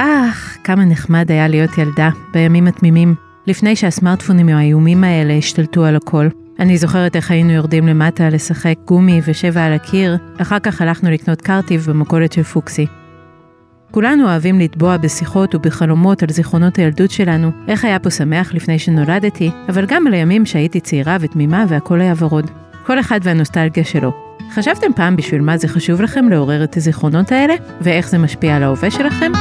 אך, כמה נחמד היה להיות ילדה בימים התמימים, לפני שהסמארטפונים האיומים האלה השתלטו על הכל. אני זוכרת איך היינו יורדים למטה לשחק גומי ושבע על הקיר, אחר כך הלכנו לקנות קרטיב במכולת של פוקסי. כולנו אוהבים לטבוע בשיחות ובחלומות על זיכרונות הילדות שלנו, איך היה פה שמח לפני שנולדתי, אבל גם על הימים שהייתי צעירה ותמימה והכל היה ורוד. כל אחד והנוסטלגיה שלו. חשבתם פעם בשביל מה זה חשוב לכם לעורר את הזיכרונות האלה, ואיך זה משפיע על ההווה שלכם?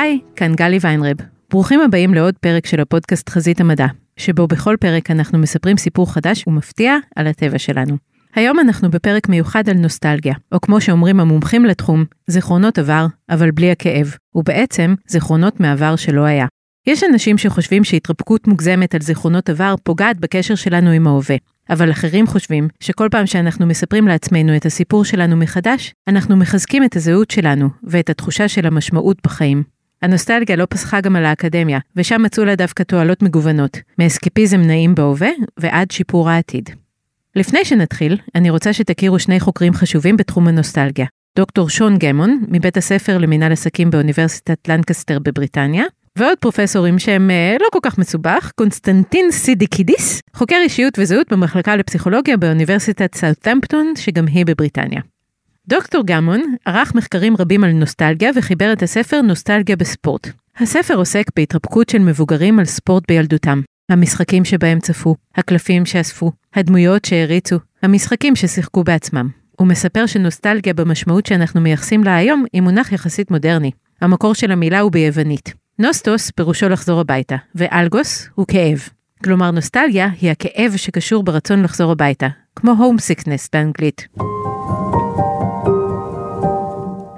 היי, כאן גלי ויינרב. ברוכים הבאים לעוד פרק של הפודקאסט חזית המדע, שבו בכל פרק אנחנו מספרים סיפור חדש ומפתיע על הטבע שלנו. היום אנחנו בפרק מיוחד על נוסטלגיה, או כמו שאומרים המומחים לתחום, זיכרונות עבר, אבל בלי הכאב, ובעצם זיכרונות מעבר שלא היה. יש אנשים שחושבים שהתרפקות מוגזמת על זיכרונות עבר פוגעת בקשר שלנו עם ההווה, אבל אחרים חושבים שכל פעם שאנחנו מספרים לעצמנו את הסיפור שלנו מחדש, אנחנו מחזקים את הזהות שלנו ואת התחושה של המשמעות בחיים. הנוסטלגיה לא פסחה גם על האקדמיה, ושם מצאו לה דווקא תועלות מגוונות, מאסקפיזם נעים בהווה ועד שיפור העתיד. לפני שנתחיל, אני רוצה שתכירו שני חוקרים חשובים בתחום הנוסטלגיה. דוקטור שון גמון, מבית הספר למינהל עסקים באוניברסיטת לנקסטר בבריטניה, ועוד פרופסורים שהם אה, לא כל כך מסובך, קונסטנטין סידיקידיס, חוקר אישיות וזהות במחלקה לפסיכולוגיה באוניברסיטת סאות'מפטון, שגם היא בבריטניה. דוקטור גמון ערך מחקרים רבים על נוסטלגיה וחיבר את הספר נוסטלגיה בספורט. הספר עוסק בהתרפקות של מבוגרים על ספורט בילדותם. המשחקים שבהם צפו, הקלפים שאספו, הדמויות שהריצו, המשחקים ששיחקו בעצמם. הוא מספר שנוסטלגיה במשמעות שאנחנו מייחסים לה היום היא מונח יחסית מודרני. המקור של המילה הוא ביוונית. נוסטוס פירושו לחזור הביתה, ואלגוס הוא כאב. כלומר נוסטלגיה היא הכאב שקשור ברצון לחזור הביתה, כמו הומסיקנס באנגלית.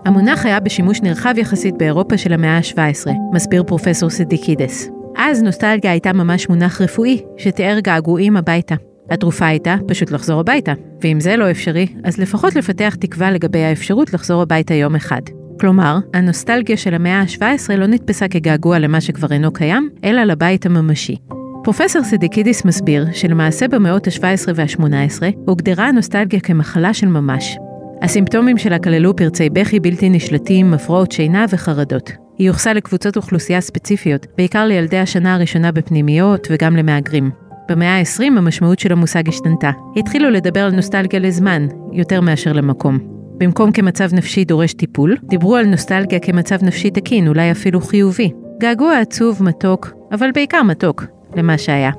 המונח היה בשימוש נרחב יחסית באירופה של המאה ה-17, מסביר פרופסור סדיקידס. אז נוסטלגיה הייתה ממש מונח רפואי, שתיאר געגועים הביתה. התרופה הייתה פשוט לחזור הביתה, ואם זה לא אפשרי, אז לפחות לפתח תקווה לגבי האפשרות לחזור הביתה יום אחד. כלומר, הנוסטלגיה של המאה ה-17 לא נתפסה כגעגוע למה שכבר אינו קיים, אלא לבית הממשי. פרופסור סדיקידיס מסביר שלמעשה במאות ה-17 וה-18 הוגדרה הנוסטלגיה כמחלה של ממש. הסימפטומים שלה כללו פרצי בכי בלתי נשלטים, הפרעות שינה וחרדות. היא יוחסה לקבוצות אוכלוסייה ספציפיות, בעיקר לילדי השנה הראשונה בפנימיות וגם למהגרים. במאה ה-20 המשמעות של המושג השתנתה. התחילו לדבר על נוסטלגיה לזמן, יותר מאשר למקום. במקום כמצב נפשי דורש טיפול, דיברו על נוסטלגיה כמצב נפשי תקין, אולי אפילו חיובי. געגוע עצוב, מתוק, אבל בעיקר מתוק, למה שהיה.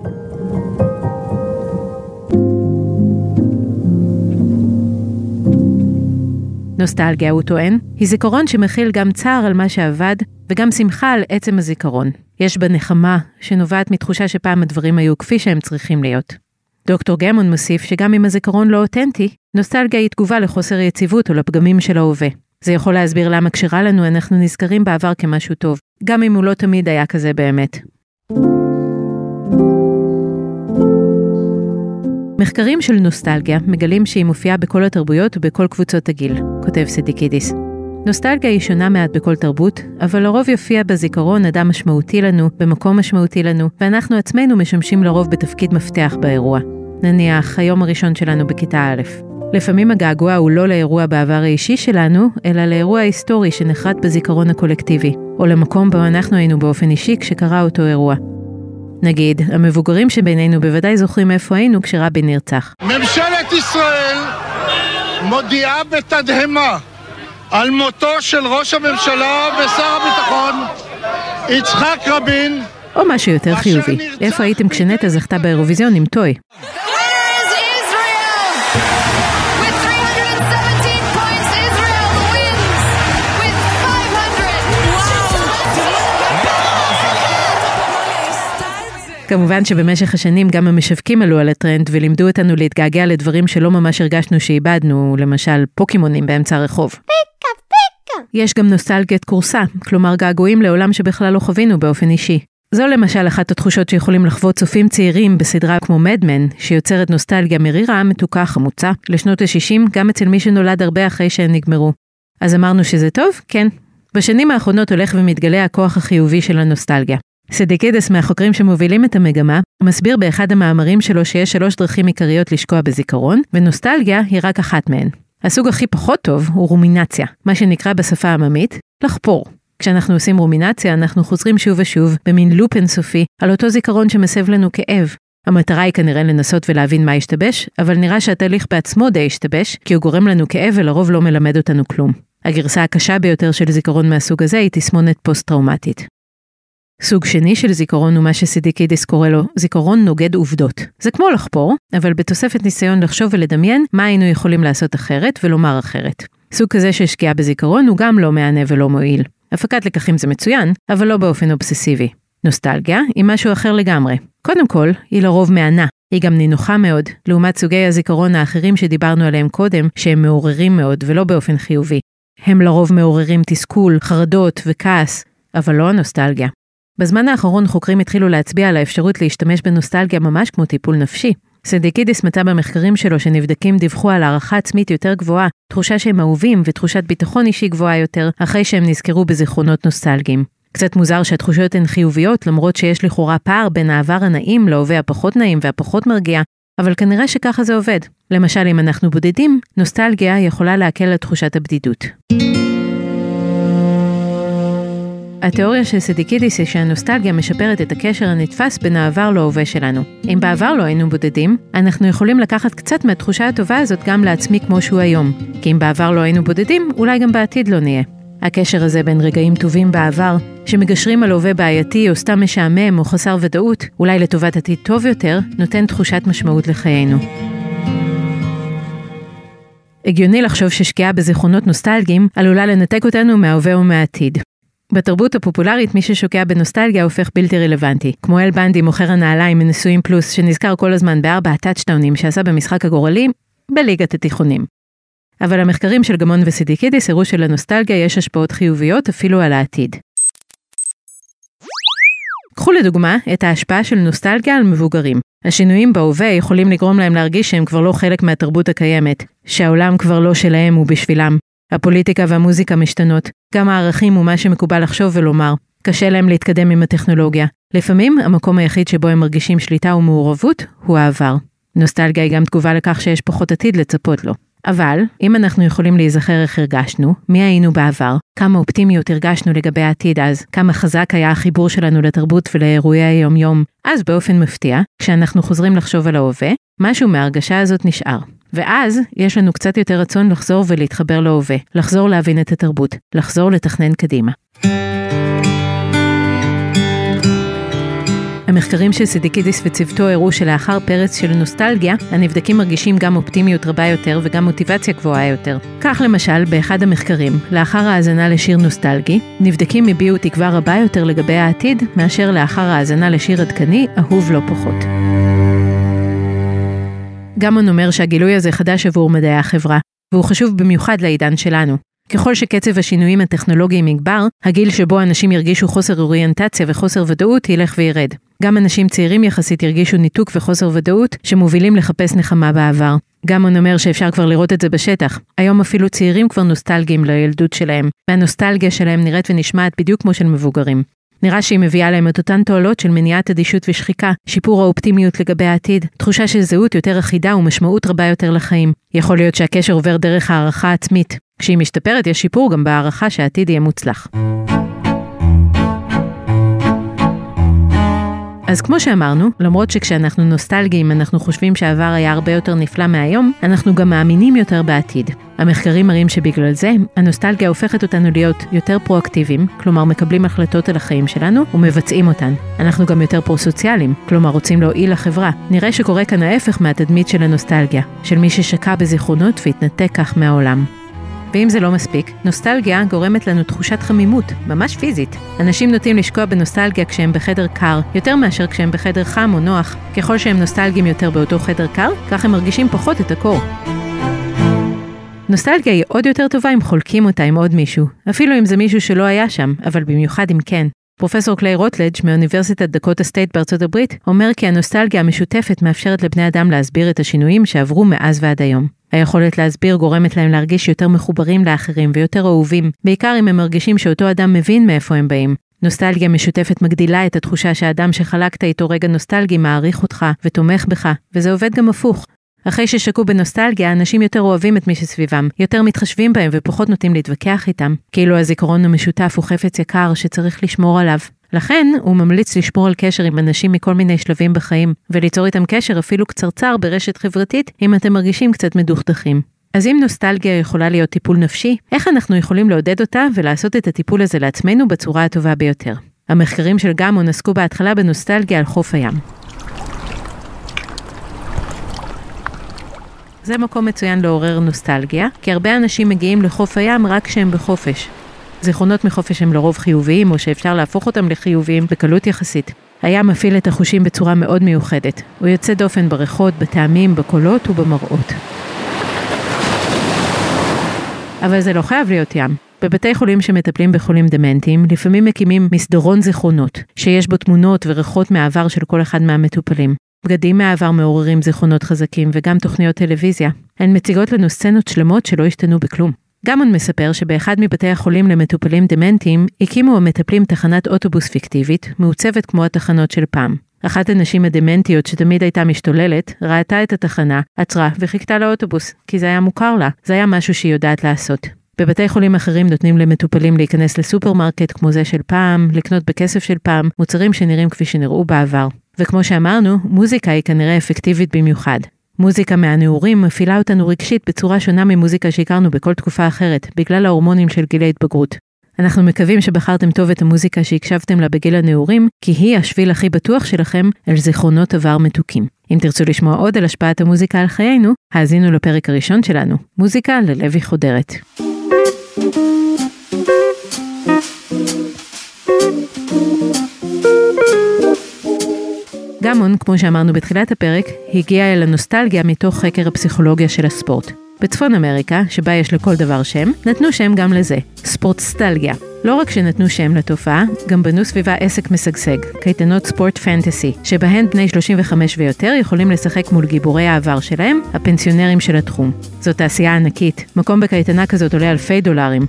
נוסטלגיה, הוא טוען, היא זיכרון שמכיל גם צער על מה שאבד, וגם שמחה על עצם הזיכרון. יש בה נחמה, שנובעת מתחושה שפעם הדברים היו כפי שהם צריכים להיות. דוקטור גמון מוסיף שגם אם הזיכרון לא אותנטי, נוסטלגיה היא תגובה לחוסר יציבות או לפגמים של ההווה. זה יכול להסביר למה כשרע לנו אנחנו נזכרים בעבר כמשהו טוב, גם אם הוא לא תמיד היה כזה באמת. מחקרים של נוסטלגיה מגלים שהיא מופיעה בכל התרבויות ובכל קבוצות הגיל, כותב סדיקידיס. נוסטלגיה היא שונה מעט בכל תרבות, אבל לרוב יופיע בזיכרון אדם משמעותי לנו, במקום משמעותי לנו, ואנחנו עצמנו משמשים לרוב בתפקיד מפתח באירוע. נניח, היום הראשון שלנו בכיתה א'. לפעמים הגעגוע הוא לא לאירוע בעבר האישי שלנו, אלא לאירוע היסטורי שנחרט בזיכרון הקולקטיבי, או למקום בו אנחנו היינו באופן אישי כשקרה אותו אירוע. נגיד, המבוגרים שבינינו בוודאי זוכרים איפה היינו כשרבין נרצח. ממשלת ישראל מודיעה בתדהמה על מותו של ראש הממשלה ושר הביטחון יצחק רבין. או משהו יותר חיובי, איפה הייתם כשנטע זכתה באירוויזיון עם טוי? כמובן שבמשך השנים גם המשווקים עלו על הטרנד ולימדו אותנו להתגעגע לדברים שלא ממש הרגשנו שאיבדנו, למשל פוקימונים באמצע הרחוב. פיקה פיקה. יש גם נוסטלגיית קורסה, כלומר געגועים לעולם שבכלל לא חווינו באופן אישי. זו למשל אחת התחושות שיכולים לחוות צופים צעירים בסדרה כמו מדמן, שיוצרת נוסטלגיה מרירה, מתוקה, חמוצה, לשנות ה-60, גם אצל מי שנולד הרבה אחרי שהן נגמרו. אז אמרנו שזה טוב? כן. בשנים האחרונות הולך ומתגלה הכוח החיובי של הנוסטלגיה. סדיקידס מהחוקרים שמובילים את המגמה, מסביר באחד המאמרים שלו שיש שלוש דרכים עיקריות לשקוע בזיכרון, ונוסטלגיה היא רק אחת מהן. הסוג הכי פחות טוב הוא רומינציה, מה שנקרא בשפה העממית לחפור. כשאנחנו עושים רומינציה, אנחנו חוזרים שוב ושוב, במין לופ אינסופי, על אותו זיכרון שמסב לנו כאב. המטרה היא כנראה לנסות ולהבין מה השתבש, אבל נראה שהתהליך בעצמו די השתבש, כי הוא גורם לנו כאב ולרוב לא מלמד אותנו כלום. הגרסה הקשה ביותר של זיכרון מהסוג הזה היא תסמונת פוסט-טראומטית. סוג שני של זיכרון הוא מה שסידיקידיס קורא לו זיכרון נוגד עובדות. זה כמו לחפור, אבל בתוספת ניסיון לחשוב ולדמיין מה היינו יכולים לעשות אחרת ולומר אחרת. סוג כזה של שקיעה בזיכרון הוא גם לא מהנה ולא מועיל. הפקת לקחים זה מצוין, אבל לא באופן אובססיבי. נוסטלגיה היא משהו אחר לגמרי. קודם כל, היא לרוב מהנה. היא גם נינוחה מאוד, לעומת סוגי הזיכרון האחרים שדיברנו עליהם קודם, שהם מעוררים מאוד ולא באופן חיובי. הם לרוב מעוררים תסכול, חרדות וכעס, אבל לא הנוסטלגיה. בזמן האחרון חוקרים התחילו להצביע על האפשרות להשתמש בנוסטלגיה ממש כמו טיפול נפשי. סידיקידיס מצא במחקרים שלו שנבדקים דיווחו על הערכה עצמית יותר גבוהה, תחושה שהם אהובים ותחושת ביטחון אישי גבוהה יותר, אחרי שהם נזכרו בזיכרונות נוסטלגיים. קצת מוזר שהתחושות הן חיוביות, למרות שיש לכאורה פער בין העבר הנעים להווה הפחות נעים והפחות מרגיע, אבל כנראה שככה זה עובד. למשל, אם אנחנו בודדים, נוסטלגיה יכולה להקל על תחושת הבדידות. התיאוריה של סדיקידיס היא שהנוסטלגיה משפרת את הקשר הנתפס בין העבר להווה שלנו. אם בעבר לא היינו בודדים, אנחנו יכולים לקחת קצת מהתחושה הטובה הזאת גם לעצמי כמו שהוא היום. כי אם בעבר לא היינו בודדים, אולי גם בעתיד לא נהיה. הקשר הזה בין רגעים טובים בעבר, שמגשרים על הווה בעייתי או סתם משעמם או חסר ודאות, אולי לטובת עתיד טוב יותר, נותן תחושת משמעות לחיינו. הגיוני לחשוב ששקיעה בזיכרונות נוסטלגיים עלולה לנתק אותנו מההווה ומהעתיד. בתרבות הפופולרית מי ששוקע בנוסטלגיה הופך בלתי רלוונטי. כמו אל בנדי מוכר הנעליים מנשואים פלוס שנזכר כל הזמן בארבע הטאצ'טאונים שעשה במשחק הגורלי, בליגת התיכונים. אבל המחקרים של גמון וסידיקידיס הראו שלנוסטלגיה יש השפעות חיוביות אפילו על העתיד. קחו לדוגמה את ההשפעה של נוסטלגיה על מבוגרים. השינויים בהווה יכולים לגרום להם להרגיש שהם כבר לא חלק מהתרבות הקיימת, שהעולם כבר לא שלהם ובשבילם. הפוליטיקה והמוזיקה משתנות, גם הערכים ומה שמקובל לחשוב ולומר. קשה להם להתקדם עם הטכנולוגיה. לפעמים המקום היחיד שבו הם מרגישים שליטה ומעורבות הוא העבר. נוסטלגיה היא גם תגובה לכך שיש פחות עתיד לצפות לו. אבל, אם אנחנו יכולים להיזכר איך הרגשנו, מי היינו בעבר, כמה אופטימיות הרגשנו לגבי העתיד אז, כמה חזק היה החיבור שלנו לתרבות ולאירועי היום-יום, אז באופן מפתיע, כשאנחנו חוזרים לחשוב על ההווה, משהו מההרגשה הזאת נשאר. ואז יש לנו קצת יותר רצון לחזור ולהתחבר להווה, לחזור להבין את התרבות, לחזור לתכנן קדימה. המחקרים של סידיקידיס וצוותו הראו שלאחר פרץ של נוסטלגיה, הנבדקים מרגישים גם אופטימיות רבה יותר וגם מוטיבציה גבוהה יותר. כך למשל, באחד המחקרים, לאחר האזנה לשיר נוסטלגי, נבדקים הביעו תקווה רבה יותר לגבי העתיד, מאשר לאחר האזנה לשיר עדכני, אהוב לא פחות. גמון אומר שהגילוי הזה חדש עבור מדעי החברה, והוא חשוב במיוחד לעידן שלנו. ככל שקצב השינויים הטכנולוגיים יגבר, הגיל שבו אנשים ירגישו חוסר אוריינטציה וחוסר ודאות ילך וירד. גם אנשים צעירים יחסית ירגישו ניתוק וחוסר ודאות שמובילים לחפש נחמה בעבר. גמון אומר שאפשר כבר לראות את זה בשטח. היום אפילו צעירים כבר נוסטלגיים לילדות שלהם, והנוסטלגיה שלהם נראית ונשמעת בדיוק כמו של מבוגרים. נראה שהיא מביאה להם את אותן תועלות של מניעת אדישות ושחיקה, שיפור האופטימיות לגבי העתיד, תחושה של זהות יותר אחידה ומשמעות רבה יותר לחיים. יכול להיות שהקשר עובר דרך הערכה עצמית. כשהיא משתפרת יש שיפור גם בהערכה שהעתיד יהיה מוצלח. אז כמו שאמרנו, למרות שכשאנחנו נוסטלגיים אנחנו חושבים שהעבר היה הרבה יותר נפלא מהיום, אנחנו גם מאמינים יותר בעתיד. המחקרים מראים שבגלל זה, הנוסטלגיה הופכת אותנו להיות יותר פרואקטיביים, כלומר מקבלים החלטות על החיים שלנו ומבצעים אותן. אנחנו גם יותר פרו-סוציאליים, כלומר רוצים להועיל לחברה. נראה שקורה כאן ההפך מהתדמית של הנוסטלגיה, של מי ששקע בזיכרונות והתנתק כך מהעולם. ואם זה לא מספיק, נוסטלגיה גורמת לנו תחושת חמימות, ממש פיזית. אנשים נוטים לשקוע בנוסטלגיה כשהם בחדר קר, יותר מאשר כשהם בחדר חם או נוח. ככל שהם נוסטלגיים יותר באותו חדר קר, כך הם מרגישים פחות את הקור. נוסטלגיה היא עוד יותר טובה אם חולקים אותה עם עוד מישהו, אפילו אם זה מישהו שלא היה שם, אבל במיוחד אם כן. פרופסור קליי רוטלג' מאוניברסיטת דקות הסטייט בארצות הברית אומר כי הנוסטלגיה המשותפת מאפשרת לבני אדם להסביר את השינויים שעברו מאז ועד היום. היכולת להסביר גורמת להם להרגיש יותר מחוברים לאחרים ויותר אהובים, בעיקר אם הם מרגישים שאותו אדם מבין מאיפה הם באים. נוסטלגיה משותפת מגדילה את התחושה שהאדם שחלקת איתו רגע נוסטלגי מעריך אותך ותומך בך, וזה עובד גם הפוך. אחרי ששקעו בנוסטלגיה, אנשים יותר אוהבים את מי שסביבם, יותר מתחשבים בהם ופחות נוטים להתווכח איתם, כאילו הזיכרון המשותף הוא חפץ יקר שצריך לשמור עליו. לכן, הוא ממליץ לשמור על קשר עם אנשים מכל מיני שלבים בחיים, וליצור איתם קשר אפילו קצרצר ברשת חברתית, אם אתם מרגישים קצת מדוכדכים. אז אם נוסטלגיה יכולה להיות טיפול נפשי, איך אנחנו יכולים לעודד אותה ולעשות את הטיפול הזה לעצמנו בצורה הטובה ביותר? המחקרים של גמון עסקו בהתחלה בנוסטלגיה על חוף הים. זה מקום מצוין לעורר נוסטלגיה, כי הרבה אנשים מגיעים לחוף הים רק כשהם בחופש. זיכרונות מחופש הם לרוב חיוביים, או שאפשר להפוך אותם לחיוביים בקלות יחסית. הים מפעיל את החושים בצורה מאוד מיוחדת. הוא יוצא דופן בריחות, בטעמים, בקולות ובמראות. אבל זה לא חייב להיות ים. בבתי חולים שמטפלים בחולים דמנטיים, לפעמים מקימים מסדרון זיכרונות, שיש בו תמונות וריחות מהעבר של כל אחד מהמטופלים. בגדים מהעבר מעוררים זיכרונות חזקים וגם תוכניות טלוויזיה. הן מציגות לנו סצנות שלמות שלא השתנו בכלום. גמון מספר שבאחד מבתי החולים למטופלים דמנטיים הקימו המטפלים תחנת אוטובוס פיקטיבית, מעוצבת כמו התחנות של פעם. אחת הנשים הדמנטיות שתמיד הייתה משתוללת, ראתה את התחנה, עצרה וחיכתה לאוטובוס, כי זה היה מוכר לה, זה היה משהו שהיא יודעת לעשות. בבתי חולים אחרים נותנים למטופלים להיכנס לסופרמרקט כמו זה של פעם, לקנות בכסף של פעם, מוצרים שנראים כפי שנראו בעבר. וכמו שאמרנו, מוזיקה היא כנראה אפקטיבית במיוחד. מוזיקה מהנעורים מפעילה אותנו רגשית בצורה שונה ממוזיקה שהכרנו בכל תקופה אחרת, בגלל ההורמונים של גיל ההתבגרות. אנחנו מקווים שבחרתם טוב את המוזיקה שהקשבתם לה בגיל הנעורים, כי היא השביל הכי בטוח שלכם אל זיכרונות עבר מתוקים. אם תרצו לשמוע עוד על השפעת המוזיקה על חיינו, האזינו לפרק הראשון שלנו, מוזיקה ללוי חודרת. גמון, כמו שאמרנו בתחילת הפרק, הגיע אל הנוסטלגיה מתוך חקר הפסיכולוגיה של הספורט. בצפון אמריקה, שבה יש לכל דבר שם, נתנו שם גם לזה, ספורטסטלגיה. לא רק שנתנו שם לתופעה, גם בנו סביבה עסק משגשג, קייטנות ספורט פנטסי, שבהן בני 35 ויותר יכולים לשחק מול גיבורי העבר שלהם, הפנסיונרים של התחום. זו תעשייה ענקית, מקום בקייטנה כזאת עולה אלפי דולרים,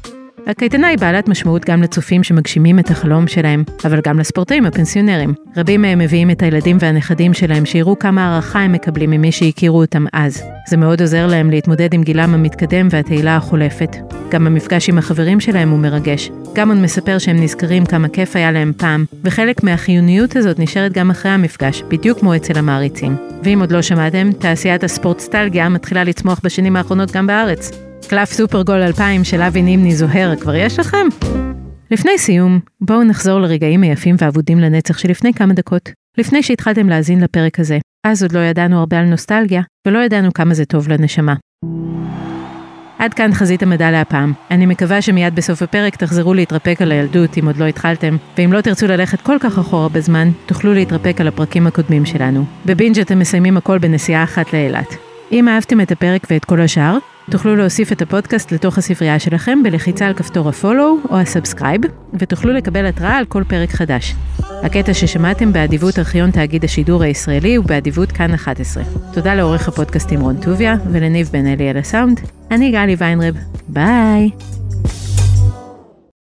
הקייטנה היא בעלת משמעות גם לצופים שמגשימים את החלום שלהם, אבל גם לספורטאים הפנסיונרים. רבים מהם מביאים את הילדים והנכדים שלהם שיראו כמה הערכה הם מקבלים ממי שהכירו אותם אז. זה מאוד עוזר להם להתמודד עם גילם המתקדם והתהילה החולפת. גם המפגש עם החברים שלהם הוא מרגש. גמון מספר שהם נזכרים כמה כיף היה להם פעם, וחלק מהחיוניות הזאת נשארת גם אחרי המפגש, בדיוק כמו אצל המעריצים. ואם עוד לא שמעתם, תעשיית הספורט סטלגיה מתחילה לצמוח בשנים האחרונות גם בארץ. קלף סופרגול 2000 של אבי נימני זוהר, כבר יש לכם? לפני סיום, בואו נחזור לרגעים היפים ואבודים לנצח שלפני כמה דקות. לפני שהתחלתם להאזין לפרק הזה, אז עוד לא ידענו הרבה על נוסטלגיה, ולא ידענו כמה זה טוב לנשמה. עד כאן חזית המדע לפעם. אני מקווה שמיד בסוף הפרק תחזרו להתרפק על הילדות אם עוד לא התחלתם, ואם לא תרצו ללכת כל כך אחורה בזמן, תוכלו להתרפק על הפרקים הקודמים שלנו. בבינג' אתם מסיימים הכל בנסיעה אחת לאילת. אם אהבתם את הפרק ואת כל השאר, תוכלו להוסיף את הפודקאסט לתוך הספרייה שלכם בלחיצה על כפתור ה follow או ה subscribe, ותוכלו לקבל התראה על כל פרק חדש. הקטע ששמעתם באדיבות ארכיון תאגיד השידור הישראלי ובאדיבות כאן 11. תודה לעורך הפודקאסטים רון טוביה ולניב בן אלי על הסאונד. אני גלי ויינרב, ביי!